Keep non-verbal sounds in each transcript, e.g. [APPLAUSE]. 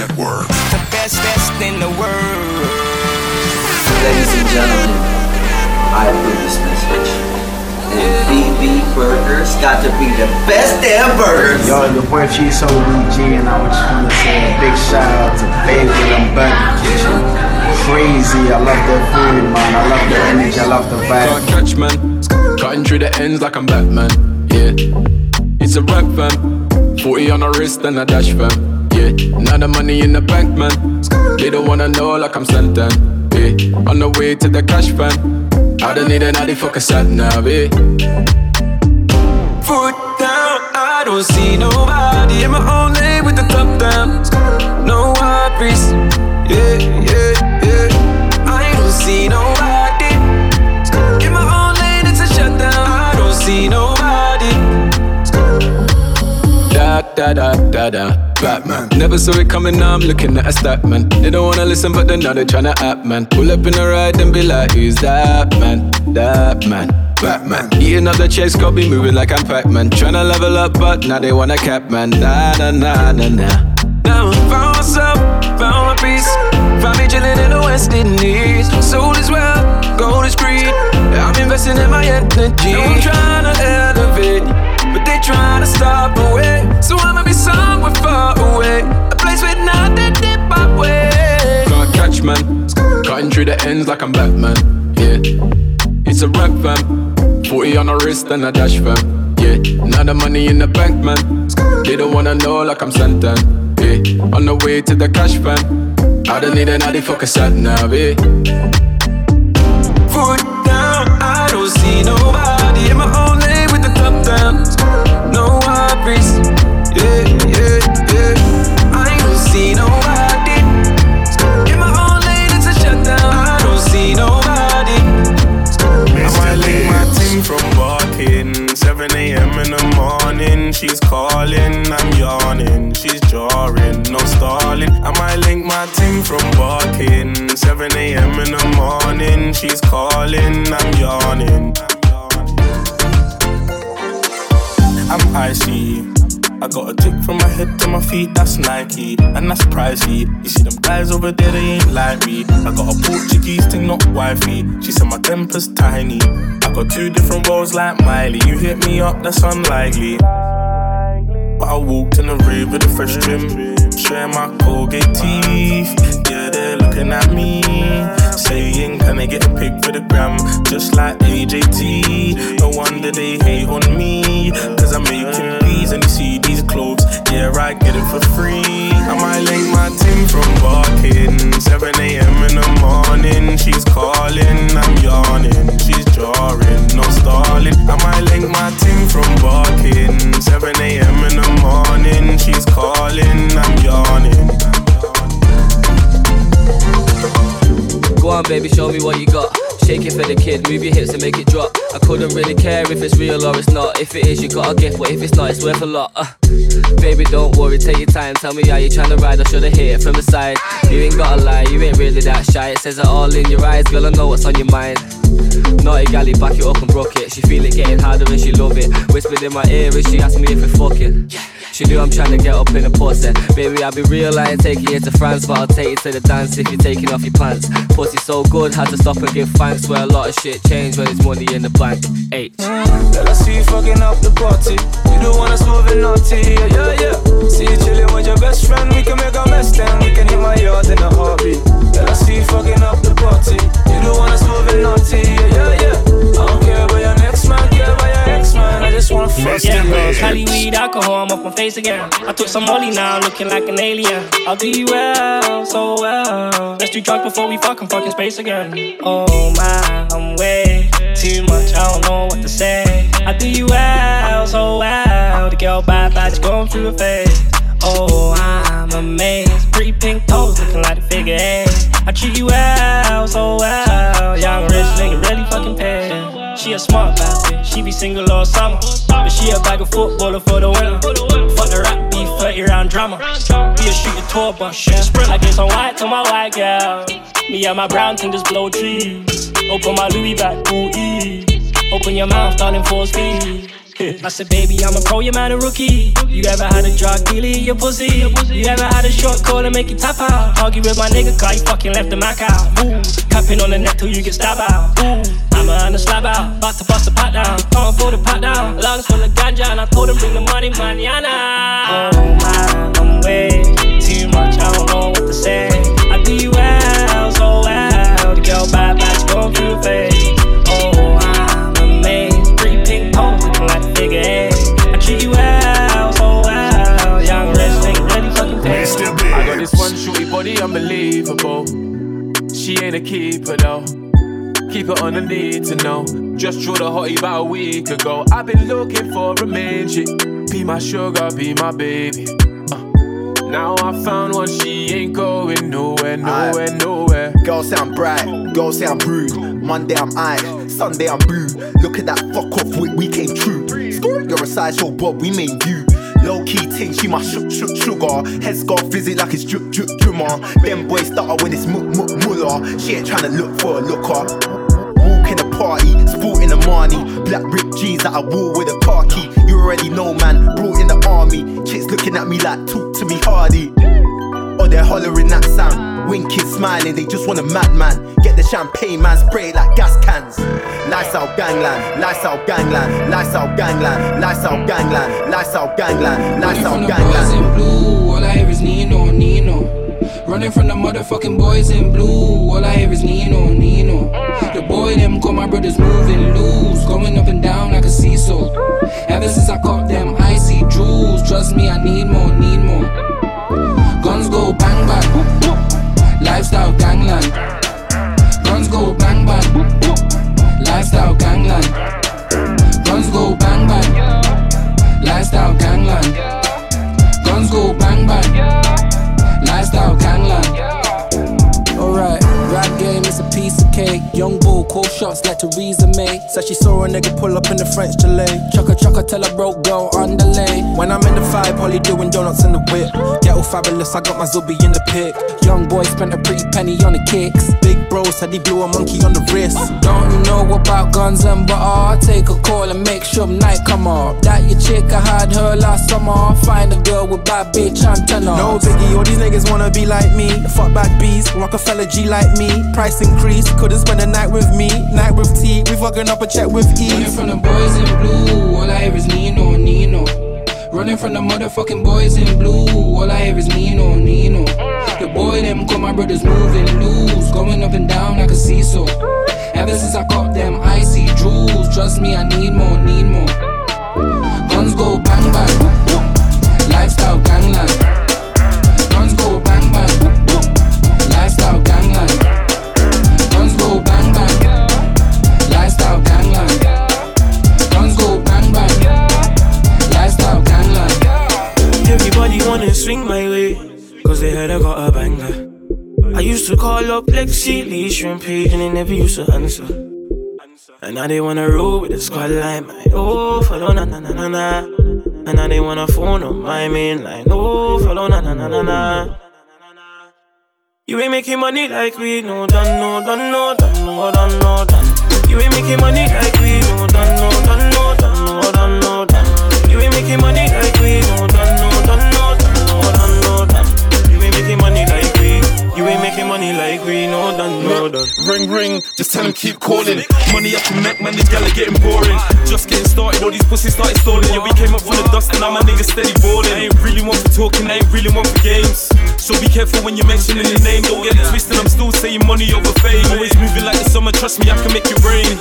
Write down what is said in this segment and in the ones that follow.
Network. The best, best in the world. Ladies and gentlemen, I approve this message. And BB Burgers got to be the best damn burgers. Yo, your boy Cheese G, and I just want to say a big shout out to Bagel and Burger Kitchen. Crazy, I love their food, man. I love their energy, I love the vibe. Can't catch man, cutting through the ends like I'm Batman. Yeah, it's a rap fam. 40 on the wrist and a dash fam. Yeah, now the money in the bank, man. They don't wanna know like I'm Santan. Yeah, on the way to the cash fam. I don't need another fucking sat nav, eh? Foot down, I don't see nobody. In my own lane with the top down. No worries, yeah, yeah, yeah. I don't see nobody. In my own lane, it's a shutdown. I don't see nobody. Da da da da. Batman. Never saw it coming, now I'm looking at a stat man. They don't wanna listen, but then now they tryna act man. Pull up in the ride and be like, who's that man? That man. Batman. Eating up the chase, got me moving like I'm Pac-Man. Tryna level up, but now they wanna cap man. Nah, nah, nah, nah, nah. Now I found myself, found my peace. Found me chilling in the West Indies. Soul is well, gold is I'm investing in my energy. I'm tryna elevate, but they trying to stop away. So I'ma be somewhere far away, a place with nothing dip my way. Can't catch man, cutting through the ends like I'm Batman. Yeah, it's a rap fam. 40 on the wrist and a dash fam. Yeah, now the money in the bank man. They don't wanna know like I'm Santan. Yeah, on the way to the cash fam. I don't need another fucking sat nav, eh? Foot nobody in my own lane with the top down. No worries, yeah, yeah, yeah. I don't see nobody in my own lane. It's a shutdown. I don't see nobody. I might link my team from barking. 7 a.m. in the morning, she's calling, I'm yawning, she's jarring, no stalling. I might link my team from barking. 7 a.m. in the morning, she's calling, I'm yawning. I'm icy. I got a tick from my head to my feet, that's Nike, and that's pricey. You see them guys over there, they ain't like me. I got a Portuguese thing, not wifey. She said my temper's tiny. I got two different roles like Miley. You hit me up, that's unlikely. But I walked in the rave with a fresh trim, sharing my Colgate teeth. Yeah, they're looking at me, saying, Can I get a pic for the gram? Just like AJT. No wonder they hate on me, cause These and you see these clothes. Yeah, I get it for free. I might link my team from barking. 7 a.m. in the morning, she's calling, I'm yawning, she's jarring, no stalling. I might link my team from barking. 7 a.m. in the morning, she's calling, I'm yawning. Go on, baby, show me what you got. Shake it for the kid, move your hips and make it drop. I couldn't really care if it's real or it's not. If it is, you got a gift, but if it's not, it's worth a lot. Uh, baby, don't worry, take your time. Tell me how you tryna ride. I should've hit it from the side. You ain't gotta lie, you ain't really that shy. It says it all in your eyes, girl. I know what's on your mind. Naughty galley, back it up and broke it. She feel it getting harder and she love it. Whispered in my ear and she asked me if we fucking. She knew I'm trying to get up in a pussy. Baby, I'll be real, I ain't taking you to France, but I'll take you to the dance if you're taking off your pants. Pussy so good, had to stop and give thanks. Where a lot of shit changed when it's money in the bank. H. Girl, I see you fucking up the party. You don't wanna smooth and naughty, yeah, yeah, yeah. See you chilling with your best friend, we can make a mess, then we can hit my yard in a heartbeat. Girl, I see you fucking up the party. You don't wanna smooth and naughty, yeah, yeah, yeah. I don't care about your next man, care about your ex man. I just wanna fuck Yeah, you. Cali weed, alcohol, I'm up my face again. I took some Molly now, looking like an alien. I'll do you well, so well. Let's do drugs before we fuck and fucking space again. Oh my, I'm way too much, I don't know what to say. I do you well, so well. The girl bad, bad, she's going through a phase. Oh, I'm amazed. Pretty pink toes, looking like a figure eight. I treat you well, so well. Young rich nigga, really fucking paid. She a smart bitch, she be single all summer. But she a bag of footballer for the winter. 30 round drama. Be a shooting tour bus, yeah. I get some white to my white girl. Me and my brown thing just blow trees. Open my Louis back, ooh. Open your mouth, darling, full speed. I said, baby, I'm a pro, you're man a rookie. You ever had a drug dealer in your pussy? You ever had a short call and make you tap out? Argue with my nigga, cause you fucking left the Mac out. Ooh, capping on the neck till you get stabbed out. Ooh, I'm a slab out, about to bust a pat down. Can't afford a pat down. Lungs full of ganja, and I told him bring the money, manana. Oh man, I'm way too much, I don't know what to say. I do you well, so well. The girl bad, bad, she going through the It on the need to know. Just drew the hottie about a week ago. I've been looking for a main chick. Be my sugar, be my baby. Uh, now I found one, she ain't going nowhere, nowhere, nowhere. Girl say I'm bright, girl say I'm rude. Monday I'm I, Sunday I'm boo. Look at that fuck off, we, we came true. You're a sideshow but we made you. Low key ting, she my shook shook sugar. Head scarf visit like it's drip drip drummer. Them boys stutter when it's mu mu muller. She ain't tryna look for a looker. Black ripped jeans that I wore with a car key. You already know, man. Brought in the army. Chicks looking at me like, talk to me hardy. Or they're hollering that sound. Winking, smiling, they just want a madman. Get the champagne, man, spray it like gas cans. Gangland, lifestyle gangland, lifestyle gangland, lifestyle gangland, lifestyle gangland, lifestyle Running from the boys gangland. in blue, all I hear is Nino, Nino. Running from the motherfucking boys in blue, all I hear is Nino, Nino. The boy them got my brothers moving loose, going up and down like a seesaw. Ever since I caught them icy jewels, trust me, I need more, need more. Guns go bang bang, lifestyle gangland. Guns go bang bang, lifestyle gangland. Guns go bang bang, lifestyle gangland. Guns go bang bang, lifestyle gangland. Is a piece of cake. Young bull call shots like Theresa May. Said she saw a nigga pull up in the French Chalet. Chucka chucka tell a broke girl underlay. When I'm in the vibe, Holly doing donuts in the whip. Get all fabulous, I got my Zuby in the pic. Young boy spent a pretty penny on the kicks. Big bro said he blew a monkey on the wrist. Don't know about guns and butter. Take a call and make sure night come up. That your chick I had her last summer. Find a girl with bad bitch antenna. No biggie, all these niggas wanna be like me. Fuck back bees, Rockefeller G like me. Price increase, couldn't spend a night with me. Night with T, we fucking up a check with Running ease. from the boys in blue, all I hear is Nino, Nino. Running from the motherfucking boys in blue, all I hear is Nino, Nino. The boy them call my brothers moving loose, going up and down like a seesaw. Ever since I caught them icy jewels, trust me, I need more, need more. Guns go bang bang, lifestyle gangland. To call up Lexi, Lee, Shrimp Page, and they never used to answer. And now they wanna roll with the squad line, my oh, follow na na na na na. And now they wanna phone on my main line, oh, follow na na na na na. You ain't making money like we no done, no done, no done, no done, no done. You ain't making money like we no done, no done, tell them keep calling. Money up to neck, man, these gal are getting boring. Just getting started, all these pussies started stalling. Yeah, we came up from the dust and now my niggas steady balling. I ain't really one for talking, I ain't really one for games. So be careful when you're mentioning the name, don't get it twisted. I'm still saying money over fame. Always moving like the summer, trust me, I can make it rain.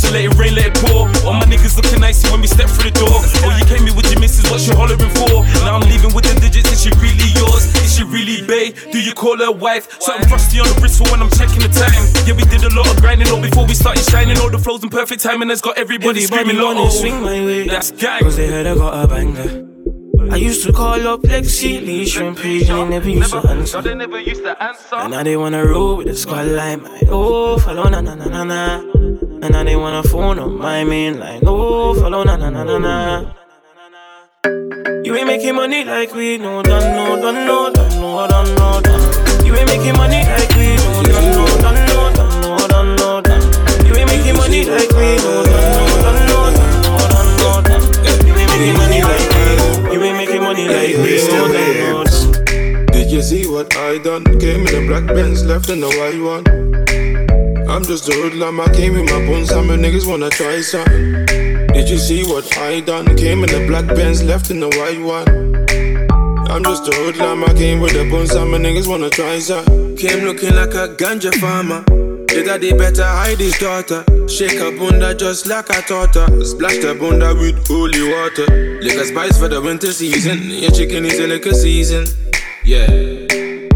So let it rain, let it pour. All my niggas looking nice when we step through the door. Oh, you came here with your missus, what you hollering for? Now I'm leaving with the digits, is she really yours? Is she really bae? Do you call her wife? Something frosty on the wrist for when I'm checking the time. Yeah, we did a lot of grinding all before we started shining. All the flows in perfect timing has got everybody, Everybody screaming wanna lotto. swing my way. That's gang. Cause they heard I got a banger. I used to call up Lexi, Lee, Shrimp Page, and they never used to answer. they never used to answer. And now they wanna roll with the squad line, my oh, follow na na na na na. And I didn't wanna phone up my main line. No, follow na na na na na. You ain't making money like we know, done, no, done, no, done, no, done, no, done. You ain't making money like we know, done, no, done, no, done, no, done, no, done. You ain't making money like we know, done, no, done, no, done, no, done, no, done. You ain't making money like we, you ain't making money like we, no, done, no, done. Did you see what I done? Came in a black Benz, left in a white one. I'm just a hoodlum, I came with my bones, some niggas wanna try something. Did you see what I done? Came in the black Benz, left in the white one. I'm just a hoodlum, I came with the bones, some niggas wanna try something. Came looking like a ganja farmer. The daddy better hide his daughter. Shake a bunda just like I taught her. Splash the bunda with holy water. Liquor spice for the winter season. Your chicken is a liquor season. Yeah.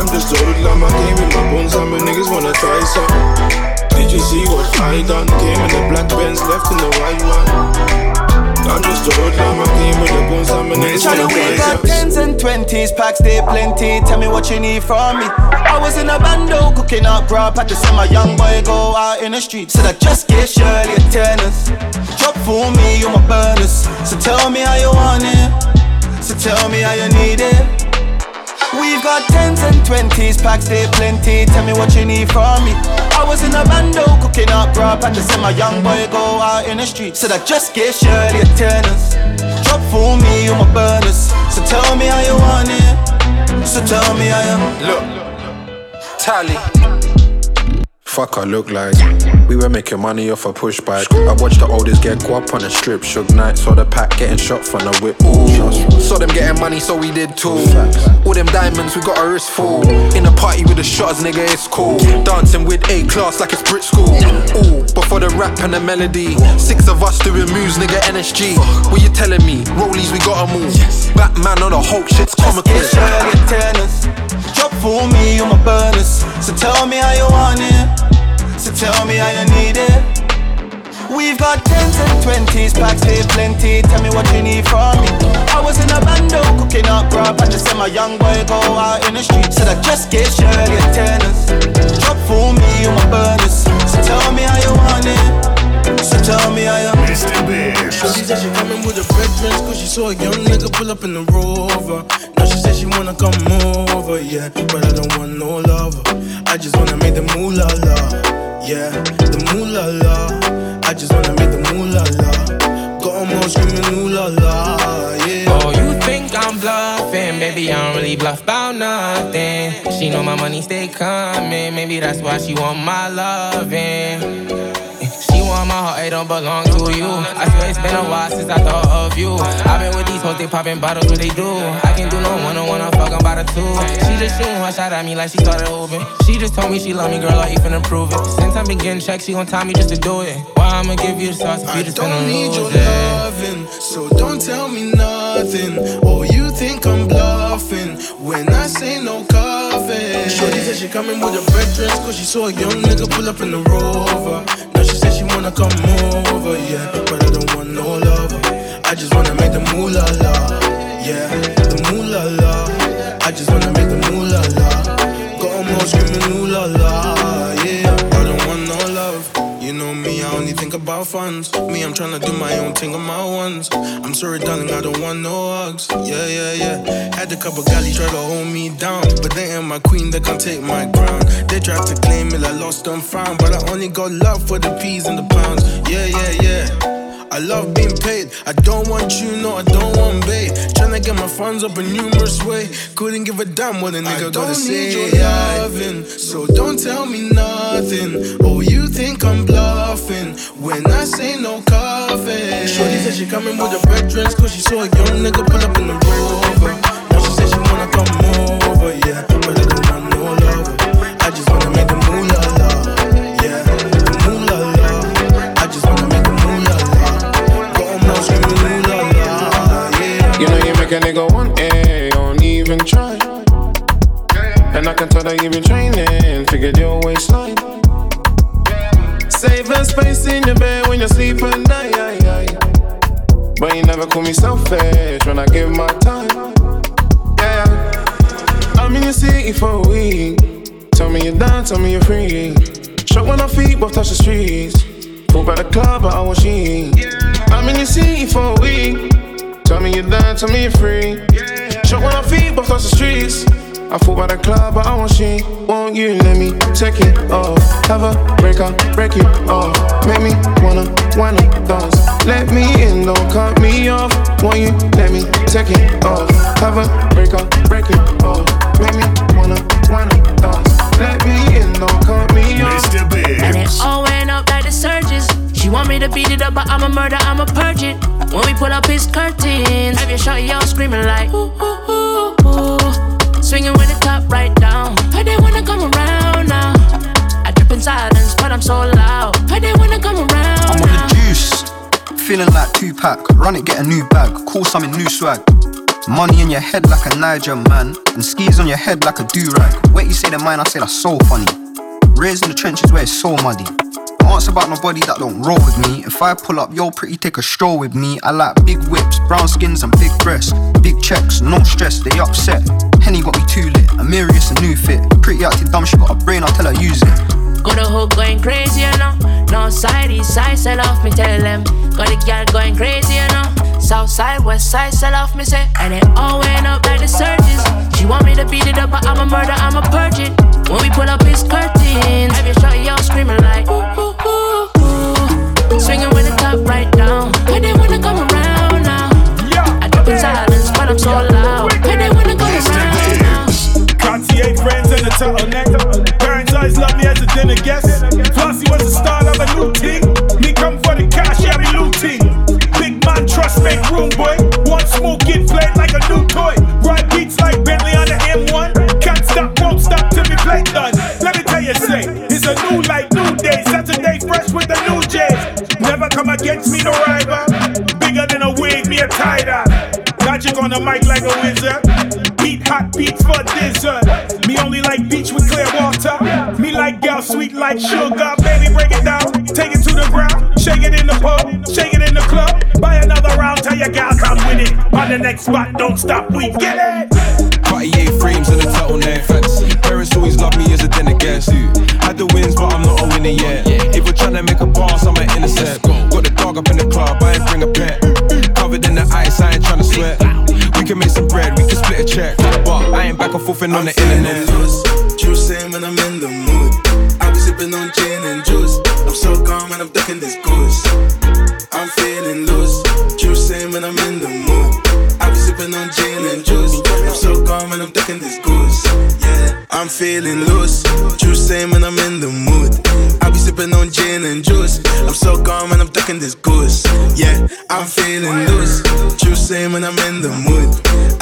I'm just a hoodlum, my game with my bones, and my niggas wanna try some. Did you see what I done? Came in the black Benz, left in the white one. I'm just a hoodlum, my came with the bones, and my niggas wanna try some. got tens and twenties, packs they plenty. Tell me what you need from me. I was in a bando cooking up grub, had to see my young boy go out in the street. Said I just get Shirley a tennis. Drop for me, you my burners. So tell me how you want it. So tell me how you need it. We've got tens and twenties, packs they plenty. Tell me what you need from me. I was in a bando cooking up grub, had to see my young boy go out in the street. Said I just gave Shirley a tennis. Drop for me, you my burners. So tell me how you want it. So tell me how you look. Tally. Fuck I look like We were making money off a push bike I watched the oldest get guap on the strip Shook night, saw the pack getting shot from the whip. Ooh. Saw them getting money so we did too. All them diamonds we got our wrist full. In a party with the shots nigga it's cool. Dancing with A class like it's Brit school. Ooh, before the rap and the melody. Six of us doing moves nigga NSG What you telling me? Rollies we gotta move Batman on the Hulk shit's comical. Drop for me on my burners So tell me how you want it so tell me how you need it. We've got tens and twenties, packs here plenty. Tell me what you need from me. I was in a bando cooking up grub, and just said my young boy go out in the street. Said I just gave Shirley a tennis. Drop for me on my burners. So tell me how you want it. So tell me how you Mista Bibs. She said she coming with a red dress Cause she saw a young nigga pull up in the rover Now she said she wanna come over, yeah But I don't want no lover I just wanna make the moolah la yeah, the moolah la. I just wanna make the moolah la. Got them all screaming ooh la la, yeah. Oh, you think I'm bluffing? Baby, I don't really bluff about nothing. She know my money stay coming. Maybe that's why she want my loving want my heart, it don't belong to you. I swear it's been a while since I thought of you. I've been with these hoes, they popping bottles, what they do. I can do no one on one, I'm fucking about a two. She just shooting one shot at me like she started hooping. She just told me she love me, girl, I even improve it. Since I've been getting checks, she gon' tell me just to do it. Why I'ma give you the sauce if you just don't need your loving, so don't tell me nothing. Oh, you think I'm bluffing when I say no coffee. Shorty said she coming with a red dress, cause she saw a young nigga pull up in the rover. Said she wanna come over, yeah. But I don't want no lover. I just wanna make the moolah la, yeah. The moolah la. I just wanna make the moolah la. Got them all screaming ooh la la, I only think about funds. Me, I'm tryna do my own thing on my ones. I'm sorry, darling, I don't want no hugs. Yeah, yeah, yeah. Had a couple galley try to hold me down, but they ain't my queen, they can't take my crown. They tried to claim it, I lost and found, but I only got love for the peas and the pounds. Yeah, yeah, yeah. I love being paid. I don't want you, no, I don't want bait. Tryna get my funds up a numerous way. Couldn't give a damn what a nigga gotta say. Your loving, so don't tell me nothing. Oh, you think I'm bluffing when I say no coffee. Shorty said she coming with a red dress, cause she saw a young nigga pull up in the rover. Now she said she wanna come over, yeah. But I don't want no lover. Nigga want it, don't even try. And I can tell that you've been training, figured your waistline. Save a space in your bed when you sleep at night. But you never call me selfish when I give my time. Yeah, I'm in your city for a week. Tell me you're down, tell me you're free. Shut when I feet both touch the streets. Fuck by the club, but I want she. I'm in your city for a week. Tell me you're down, tell me you're free. Shot when I feet, both touch the streets. I fall by the club, but I want she. Won't you let me take it off? Have a break up, break it off. Make me wanna, wanna dance. Let me in, don't cut me off. Won't you let me take it off? Have a break up, break it off. Make me wanna, wanna dance. Let me in, don't cut me off. Mr. Big. And it all went up like the surges. She want me to beat it up, but I'm a murder, I'm a purge it. When we pull up his curtains, have your shot, y'all screaming like ooh ooh ooh ooh. Swinging with the top right down. Heard they wanna come around now. I drip in silence, but I'm so loud. Heard they wanna come around. I'm on the juice, feeling like Tupac. Run it, get a new bag. Call something new swag. Money in your head like a Niger man, and skis on your head like a do rag. Wait, you say the mine, I say that's so funny. Raised in the trenches where it's so muddy. Ask about nobody that don't roll with me. If I pull up, yo, pretty, take a stroll with me. I like big whips, brown skins, and big breasts. Big checks, no stress, they upset. Henny got me too lit. Amirius a new fit. Pretty acting dumb, she got a brain, I'll tell her use it. Got the hook going crazy, you know. No side, east side, sell off, me tell them. Got the girl going crazy, you know. South side, west side, sell off, me say. And it all went up like the surges. She want me to beat it up, but I'm a murder, I'm a purge it. When we pull up his curtains, every shot y'all screaming like ooh. Swinging with the top right down. Why they wanna come around now? I drop in silence, but I'm so loud. Why they wanna come around now? Cartier friends and a turtleneck. Parents always love me as a dinner guest. Flossy was the start of a new thing. Me come for the cash, yeah, me looting. Big man, trust, make room, boy. One smoke, get played like a new toy. Ride beats like Bentley on the M1. Can't stop, won't stop till me play done. Let me tell you, say, it's a new light, new day. Saturday fresh come against me, no rival. Bigger than a wig, me a tie. Magic on the mic like a wizard. Beat hot beats for dessert. Me only like beach with clear water. Me like gal sweet like sugar. Baby, break it down. Take it to the ground. Shake it in the pub. Shake it in the club. Buy another round. Tell your gal come with it. On the next spot, don't stop. We get it. Cartier frames and a turtleneck. Fancy. Parents always love me as a dinner guest. Had the wins, but I'm not a winner yet. If we're trying to make a pass, I'm an club, I ain't bring a pet. Covered in the ice, I ain't trying to sweat. We can make some bread, we can split a check. But I ain't back and forth on the internet. Juice saying when I'm in the mood. I be sipping on gin and juice. I'm so calm when I'm ducking this goose. I'm feeling loose. Juice saying when I'm in the mood. I be sipping on gin and juice. I'm so calm when I'm ducking this goose. Yeah, I'm feeling loose. Juice saying when I'm in the mood. I be sipping on gin and juice. I'm so calm and I'm ducking this goose. Yeah, I'm feeling loose. Juice saying when I'm in the mood.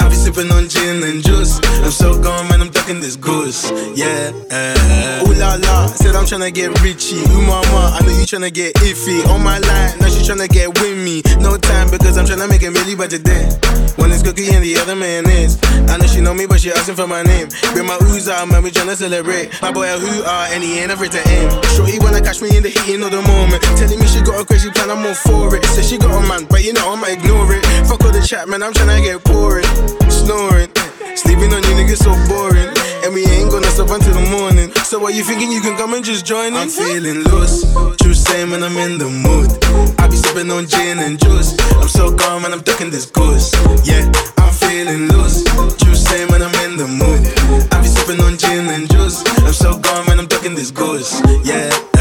I be sipping on gin and juice. I'm so calm and I'm ducking this goose. Yeah. Uh, ooh la la, said I'm tryna get richy. Ooh mama, I know you tryna get iffy. On my line, now she tryna get with me. No time because I'm tryna make a milli budget day. One is cookie and the other man is. I know she know me, but she asking for my name. Bring my ooze out, man, we tryna celebrate. My boy a who are and he ain't afraid to aim. Shorty wanna catch me in the heat of the moment. Telling me she got a crazy plan, I'm all for it. Said she got a man, but you know I'ma ignore it. Fuck all the chat, man, I'm tryna get pouring. Snoring. Sleeping on you niggas so boring. And we ain't gonna stop until the morning. So what you thinking you can come and just join in? I'm feeling loose. True saying when I'm in the mood. I be sipping on gin and juice. I'm so calm and I'm ducking this goose. Yeah, I'm feeling loose. True saying when I'm in the mood. I be sipping on gin and juice. I'm so calm and I'm ducking this goose. Yeah.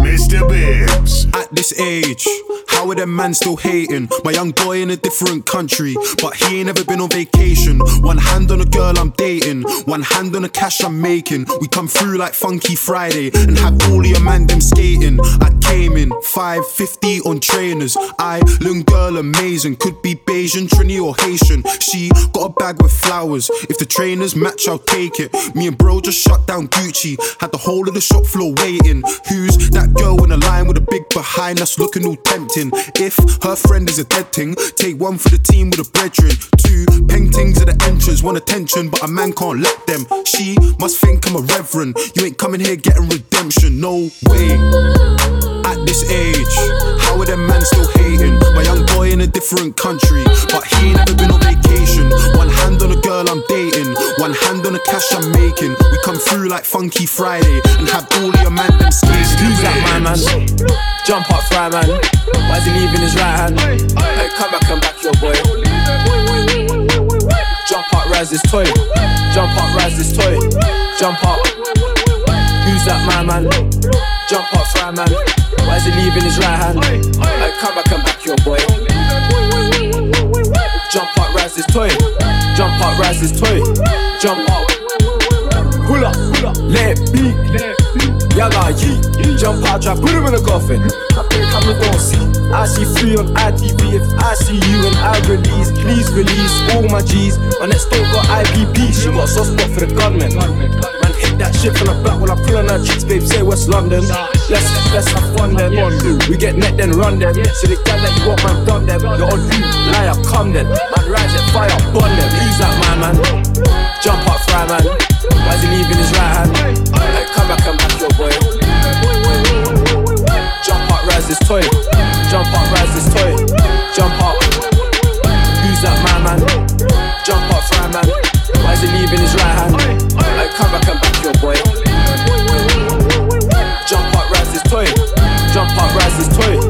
Mista Bibs. At this age, how are them man still hating? My young boy in a different country, but he ain't ever been on vacation. One hand on a girl I'm dating, one hand on the cash I'm making. We come through like Funky Friday and have all your man them skating. I came in 550 on trainers. I, little girl, amazing. Could be Bayesian, Trini, or Haitian. She got a bag with flowers. If the trainers match, I'll take it. Me and bro just shut down Gucci. Had the whole of the shop floor waiting. Who's that girl in the line with a big behind us looking all tempting? If her friend is a dead thing, take one for the team with a brethren. Two paintings at the entrance, want attention, but a man can't let them. She must think I'm a reverend. You ain't coming here getting redemption, no way. At this age, how are them man still hating? My young boy in a different country, but he ain't never been on vacation. One hand on a girl I'm dating, one hand on the cash I'm making. We come through like Funky Friday and have all your man them skating. Who's that my man? Jump up, fry man. Why is he leaving his right hand? Hey, come back and back your boy. Jump up, rise this toy. Jump up, rise this toy. Jump up. Who's that my man? Jump up, fry man. Why is he leaving his right hand? Hey, come back and back your boy. Jump up, rise this toy. Jump up, rise this toy. Jump up. Pull up, pull up. Let it beat. Yaga yeet. Jump out, trap, put him in a coffin. I think I'm gonna see. I see free on ITV. If I see you and I release, please release all my G's. My next door got IPP. She got a soft spot for the gunman. Man, hit that shit from the back while I'm pulling her chicks, babe. Say West London. Let's let's have fun then. We get net then run them. So the guy that you want, man, done them. You're on you, liar, come then. Man, rise it, fire, burn them. Who's that my man? Jump up, fry man. Why is he leaving his right hand? Hey, come back and back your boy. Jump up, rise this toy. Jump up, rise this toy. Jump up. Who's that my man? Jump up, fry man. Why is he leaving his right hand? Hey, come back and back your boy. Jump up, rise this toy. Jump up, rise this toy.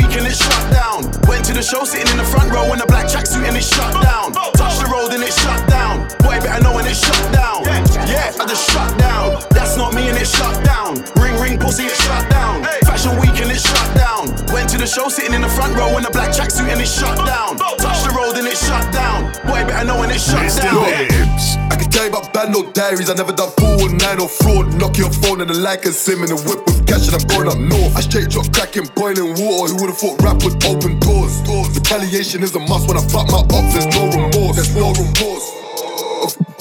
week and it's shut down. Went to the show sitting in the front row in a black tracksuit and it's shut down. Touch the road and it's shut down. Boy better know when it's shut down. Yeah, I just shut down. That's not me and it's shut down. Ring ring pussy, it's shut down. Fashion week and it's shut down. Went to the show sitting in the front row in a black tracksuit and it shut down. Touch the road and it shut down. Boy better know when it's shut down. I can tell you about bad no diaries. I never done four nine or fraud. Knock your phone and the like and sim in the whip with cash and I'm going up north. I straight drop cracking, boiling water. Who would've thought rap would open doors? Retaliation is a must when I fuck my ups. There's no remorse. There's no remorse.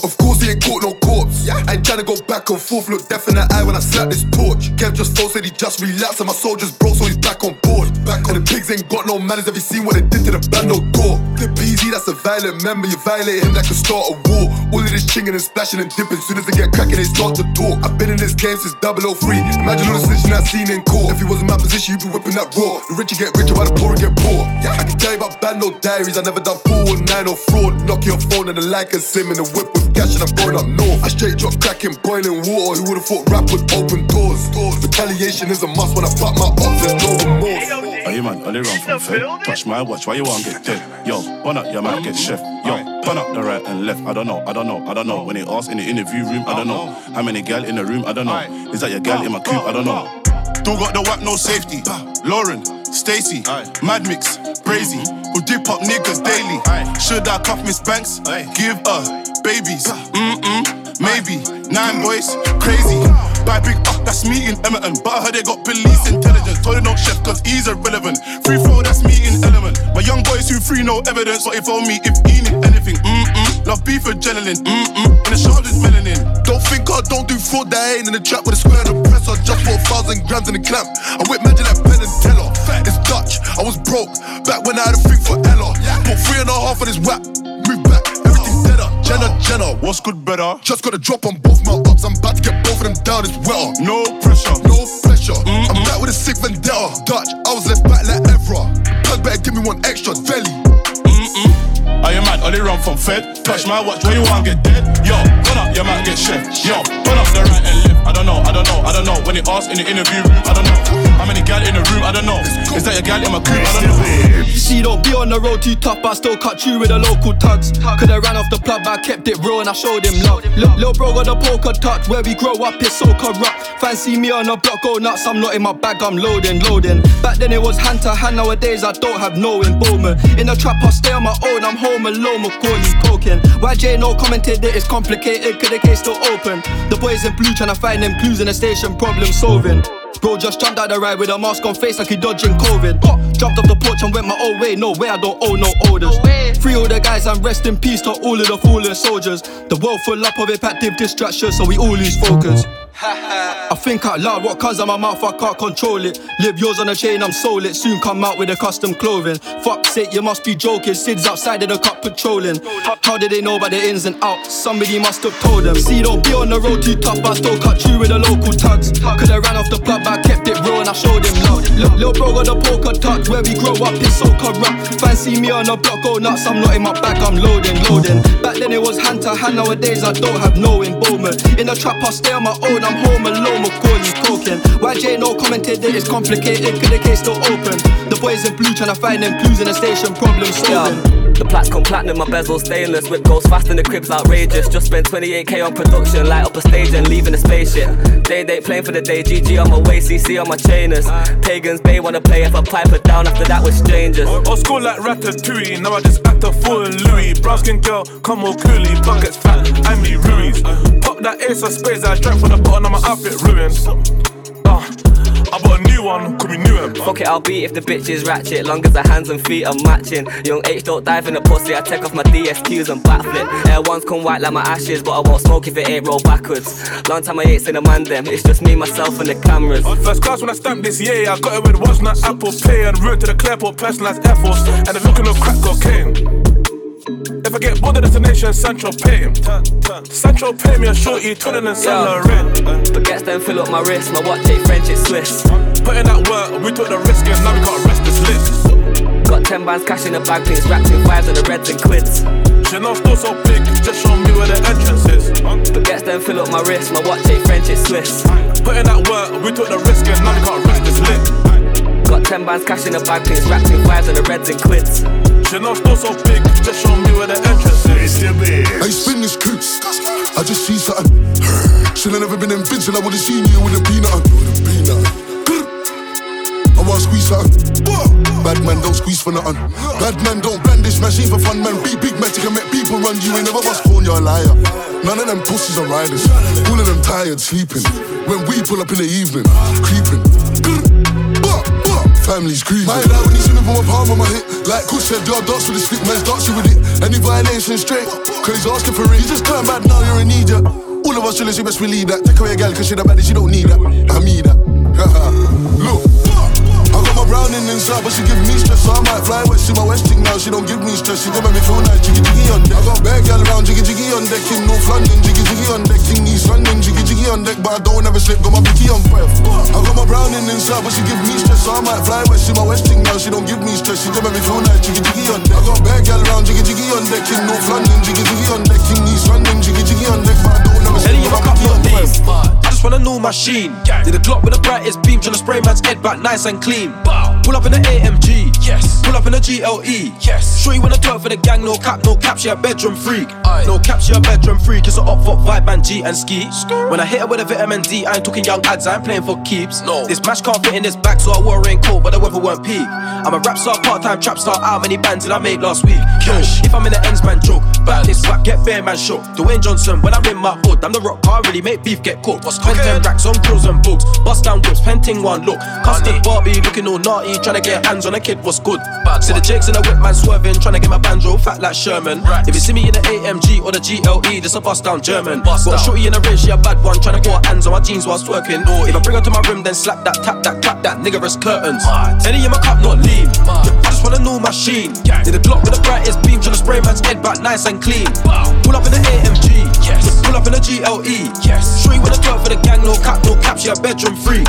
Of, course he ain't caught no corpse. I ain't tryna go back and forth, look death in the eye when I slap this torch. Kev just told said he just relapsed and my soldiers broke, so he's back on board. Back on the pigs ain't got no manners. Have you seen what they did to the band? No door. The BZ, that's a violent member. You violate him, that could start a war. All of this chinging and splashing and dipping. Soon as they get cracking, they start to talk. I've been in this game since 003. Imagine all the snitching I've seen in court. If he was in my position, you'd be whipping that raw. The rich get richer, while the poor get poor. Yeah. I can tell you about bad no diaries. I never done four or nine or fraud. Knock your phone and the like and sim in the whip with cash and I'm going up north. I straight drop cracking, boiling water. Who would've thought rap would open doors? Retaliation is a must when I fuck my ups. There's no remorse. Are you man? Only run from fed. Touch my watch, why you want get dead? Yo, burn up your man, get chef. Yo, burn up the right and left. I don't know, I don't know, I don't know. When they ask in the interview room, I don't know. How many gal in the room, I don't know. Is that your gal in my coop? I don't know. Don't got the whack, no safety. Lauren, Stacy, Mad Mix, Brazy, who dip up niggas daily. Should I cuff Miss Banks? Give her babies. Mm-mm, maybe. Nine boys, crazy. Buy big up, that's me in Emerton. But I heard they got police intelligence. Told they don't chef cause he's irrelevant. Free throw, that's me in element. My young boys who free no evidence. What if on me if he need anything? Mm-mm. Love beef adrenaline. Mm-mm. And the shoulders melanin. Don't do fraud that ain't in the trap with a square and a press. I just for a thousand grams in the clamp. I whip magic like Penn and Teller. It's Dutch, I was broke. Back when I had a thing for Ella. Put three and a half on his whack. Move back, everything's deader. Jenna, Jenna, what's good better? Just got a drop on both my ups. I'm about to get both of them down as well. No pressure, no pressure. I'm back with a sick vendetta. Dutch, I was left back like Evra. Pug better give me one extra deli. Mm-mm. Are you mad? Only run from Fed. Touch my watch, where you want get dead? Yo, burn up, your man get chef. Yo, burn up the right and left. I don't know, I don't know, I don't know. When they ask in the interview, I don't know. How many gal in the room? I don't know. Is that your gal in my crew? I don't know. See, don't be on the road too tough, but I still cut you with the local tugs. Coulda ran off the plug, but I kept it real and I showed him love. Lil bro got the poker touch, where we grow up is so corrupt. Fancy me on a block, go nuts, I'm not in my bag, I'm loading, loading. Back then it was hand to hand, nowadays I don't have no involvement. In the trap, I stay on my own, I'm home alone, Macaulay coking. YJ no commented that it's complicated, cause the case still open. The boys in blue trying to find them clues in the station, problem solving. Bro just jumped out the ride with a mask on face like he dodging COVID. Oh, jumped off the porch and went my own way. No way, I don't owe no orders. Free all the guys and rest in peace to all of the fallen soldiers. The world full up of impactive distractions, so we all lose focus. I think out loud, what comes out my mouth, I can't control it. Live yours on a chain, I'm sold it. Soon come out with a custom clothing. Fuck sake, you must be joking. Sid's outside of the cup patrolling. How did they know about the ins and outs? Somebody must have told them. See, don't be on the road too tough, I still cut you with the local tugs. Coulda ran off the plug, but I kept it real and I showed him love. Lil, lil bro got the poker touch, where we grow up is so corrupt. Fancy me on the block, go nuts, I'm not in my bag, I'm loading, loading. Back then it was hand to hand, nowadays I don't have no involvement. In the trap, I stay on my own, I'm home alone, Macaulay coking. YJ no commented that it's complicated, cause the case still open. The boys in blue trying to find them clues in the station, problem solving. The plaques come platinum, my bezel stainless. Whip goes fast and the crib's outrageous. Just spent 28k on production, light up a stage and leaving a spaceship. Day date playing for the day, GG on my way, CC on my chainers. Pagans, they wanna play if I pipe it down after that with strangers. Old school like Ratatouille, now I just act a fool Louis. Brown skin girl, come all coolly, buckets fat, I'm me Ruiz. Pop that ace of spades, I drank from the bottom of my outfit ruined. Uh, I bought a new one, could be new Fuck it, I'll beat if the bitch is ratchet. Long as the hands and feet are matching. Young H don't dive in the pussy. I take off my DSQs and backflip. Air ones come white like my ashes, but I won't smoke if it ain't roll backwards. Long time I ain't seen a man them. It's just me, myself, and the cameras. On First class when I stamped this, yeah, I got it with was not Apple Pay and route to the Clearport personalized Air Force and the looking of crack cocaine. If I get bored of destination, Central pay. Central pay me I a shorty, twinning and Saint Laurent. Baguettes then fill up my wrist. My watch ain't French, it's Swiss. Putting that work, we took the risk and now we can't rest this list. Got 10 bands cash in the bag, pins wrapped in fives and the reds and quids. Chanel store so big, just show me where the entrance is. Baguettes then fill up my wrist. My watch ain't French, it's Swiss. Putting that work, we took the risk and now we can't rest this list. Got 10 bands cash in the bag, pins wrapped in fives and the reds and quids. Chanel store so big, just show me where the entrance is. I spin this coots, I just see something. Should have never been in Vincent, I would've seen you with a peanut. With a peanut. I wanna squeeze something. Bad man don't squeeze for nothing. Bad man don't brandish machine for fun, man. Be big magic and make people run. You ain't never bust phone, you're a liar. None of them pussies are riders. All of them tired, sleeping. When we pull up in the evening, creeping. Family's creeping. My dad when he's swimming for my palm on my hip. Like Kush said, dog dots with the stick, man's dancing with it. Any violation straight, cause he's asking for it. He's just turn back now, you're in need, yeah. All of us chillin', so best we leave that. Take away a gal, cause she that bad, she don't need that. I mean that. [LAUGHS] Look. I got inside, but she give me stress, so I might fly west. See my westing now, she don't give me stress. She gon' me feel nice, jiggy jiggy on deck. I got bad gal around, jiggy jiggy on deck. In North London, jiggy jiggy on deck. In East London, jiggy jiggy on deck. But I don't ever slip, got my Vicky on fire. I got my browning inside, but she give me stress, so I might fly west. See my westing now, she don't give me stress. She gon' make me feel nice, jiggy jiggy on deck. I got bad gal around, jiggy jiggy on deck. In North London, jiggy jiggy on deck. In East London, jiggy jiggy on deck. But I don't ever slip, got my my cup Vicky on not fire. I just want a new machine. Did a Glock with the brightest beam, tryna spray man's head back nice and clean. Pull up in the AMG, yes. Pull up in the GLE, yes. Sure you wanna talk for the gang, no cap, no cap, she a bedroom freak. No cap, she a bedroom freak. It's a up for vibe man G and ski. When I hit her with a vitamin D, I ain't talking young ads, I ain't playing for keeps. No. This match can't fit in this bag, so I wore a raincoat, but the weather weren't peak. I'm a rap star, part time trap star. How many bands did I make last week? Yo, if I'm in the ends, man, joke. Back this back, get bare man shook. Dwayne Johnson, when I'm in my hood, I'm the rock, can't really make beef get cooked. Spend 10 racks on grills and books. Bust down whips, penting one look. Custard Barbie looking all naughty, trying to get hands on a kid, what's good? See the jakes in the whip, man swerving, trying to get my banjo fat like Sherman. If you see me in the AMG or the GLE, this a bust down German. Got a shorty in the ring, she a bad one, trying to put her hands on my jeans whilst while twerking. If I bring her to my room, then slap that, tap that, clap that, nigga as curtains. Any in my cup, not lean. I just want a new machine. Did a Glock with the brightest beam, trying to spray man's head back nice and clean. Pull up in the AMG, yes. Pull up in the GLE, yes. Sure you wanna twerk for the gang, no cap, no cap, she a bedroom freak.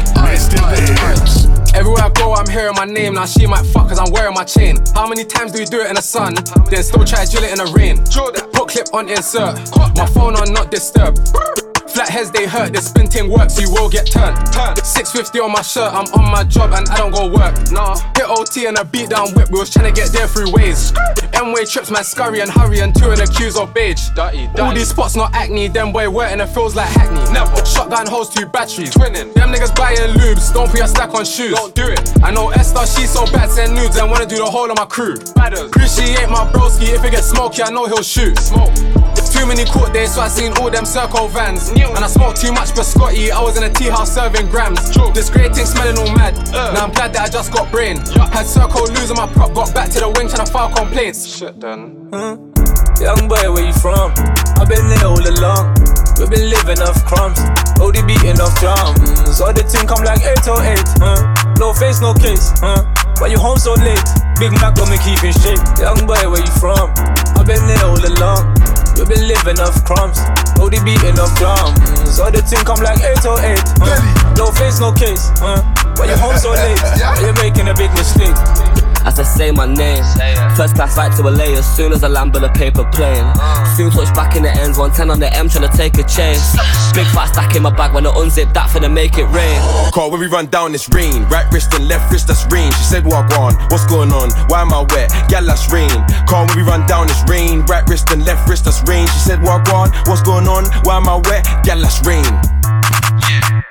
Everywhere I go, I'm hearing my name. Now she might fuck cause I'm wearing my chain. How many times do you do it in the sun? Then still try to drill it in the rain. Put clip on insert. My phone on not disturb. Flatheads they hurt, the spin thing works, you will get turned. 650 on my shirt, I'm on my job and I don't go work. Nah, hit OT and a beat down whip, we was trying to get there through ways. M-way trips, man, scurry and hurry and two and accused of beige. All these spots not acne, them boy wet and it feels like hackney. Never. Shotgun holds two batteries. Twinning. Them niggas buying lubes, don't put your stack on shoes. Don't do it. I know Esther, she's so bad, send nudes and wanna do the whole of my crew. Appreciate my broski, if it gets smoky, I know he'll shoot. Smoke. Too many court days, so I seen all them circle vans. And I smoked too much biscotti, I was in a tea house serving grams. This great thing smelling all mad. Now I'm glad that I just got brain. Had circle losing my prop, got back to the wing trying to file complaints. Shit done. Huh? Young boy, where you from? I've been there all along. We've been living off crumbs, OD beating off drums. All the team come like 808, huh? No face, no case, huh? Why you home so late? Big Mac got me keeping shape. Young boy, where you from? I've been there all along. We've been living off crumbs, OD beating off drums. All the team come like 808, huh? No face, no case, huh? Why you home so late? [LAUGHS] Why you making a big mistake? As I say my name, first class right to LA as soon as I land with a paper plane. Soon touch back in the ends, 110 on the M trying to take a chase. Big fat stack in my bag when I unzip that finna make it rain. Call when we run down this rain. Right wrist and left wrist, that's rain. She said, What on? What's going on? Why am I wet? Gal, that's rain. Call when we run down this rain. Right wrist and left wrist, that's rain. She said, What on? What's going on? Why am I wet? Gal, that's rain.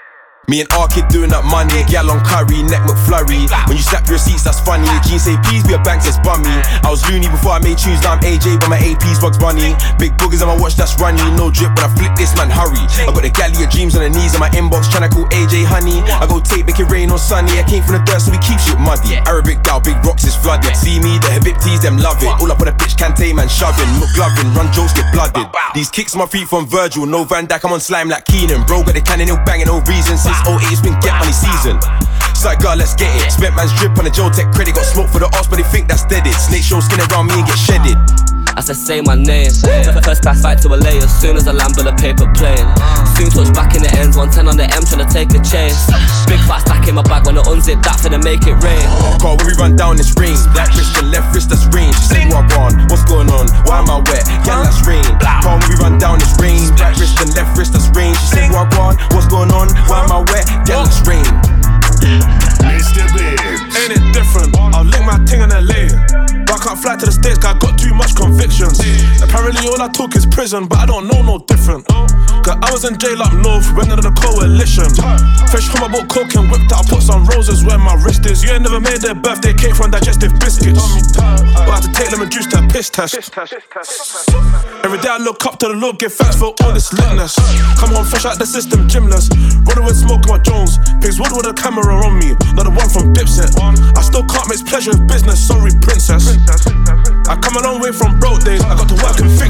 Me and R kid doing up money, gal on curry, neck McFlurry. When you slap your receipts, that's funny. Jeans say please be a bank says bummy. I was loony before I made tunes, now I'm AJ, but my AP's Bugs Bunny. Big boogers on my watch, that's runny. No drip, but I flip this man, hurry. I got the galley of dreams on the knees in my inbox, tryna call AJ honey. I go tape, make it rain on sunny. I came from the dirt, so we keep shit muddy. Arabic gal, big rocks is flooded. See me, the Habibtis, them love it. All up on the pitch, can't take man shoving. McLovin, run jokes, get blooded. These kicks my feet from Virgil, no Van Dijk, I'm on slime like Keenan. Bro, got the cannon, no banging, no reason. Since 08, it's been get money season. Side girl, let's get it. Spent man's drip on the Joe Tech credit. Got smoke for the arse, but they think that's dead. It. Snake show skin around me and get shedded. As I say my name, first class flight to LA as soon as I land with a paper plane. Soon touch back in the ends, 110 on the M trying to take a chase. Big fat stack in my bag when I unzip that finna make it rain. Call when we run down this rain. That wrist and left wrist, that's rain. She said, What on? What's going on? Why am I wet? Yeah, that's rain. Call when we run down this rain. That wrist and left wrist, that's rain. She said, What on? What's going on? Why am I wet? Yeah, that's rain. Mista Bibs. Ain't it different? I'll link my thing in LA. But I can't fly to the States, cause I got too much convictions. Apparently, all I talk is prison, but I don't know no different. Cause I was in jail up north, went under the coalition. Fresh from my boat, coke and whipped out, I put some roses where my wrist is. You ain't never made their birthday cake from digestive biscuits. But I had to take lemon juice to a piss test. Every day I look up to the Lord, give thanks for all this litness. Come on, fresh out the system, gymless. Running with smoke my Jones. Pigs wood with a camera on me, not the one from Dipset. I still can't mix pleasure with business, sorry, princess. I come a long way from broke days, I got to work and fixed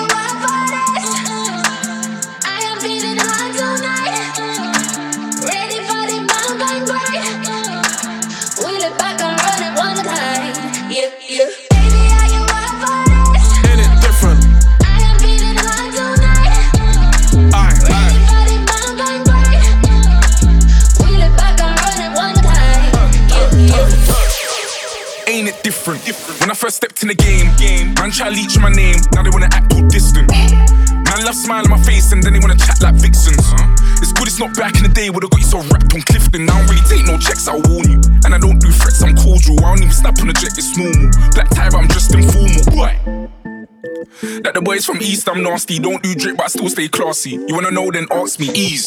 Different? When I first stepped in the game, man try to leech my name, now they wanna act all distant. Man love smile on my face and then they wanna chat like vixens. It's good it's not back in the day where they got you so wrapped on Clifton. I don't really take no checks, I'll warn you. And I don't do threats, I'm cordial. I don't even snap on the jet, it's normal. Black tie, but I'm just informal. What? That the boys from East, I'm nasty. Don't do drip, but I still stay classy. You wanna know, then ask me, ease.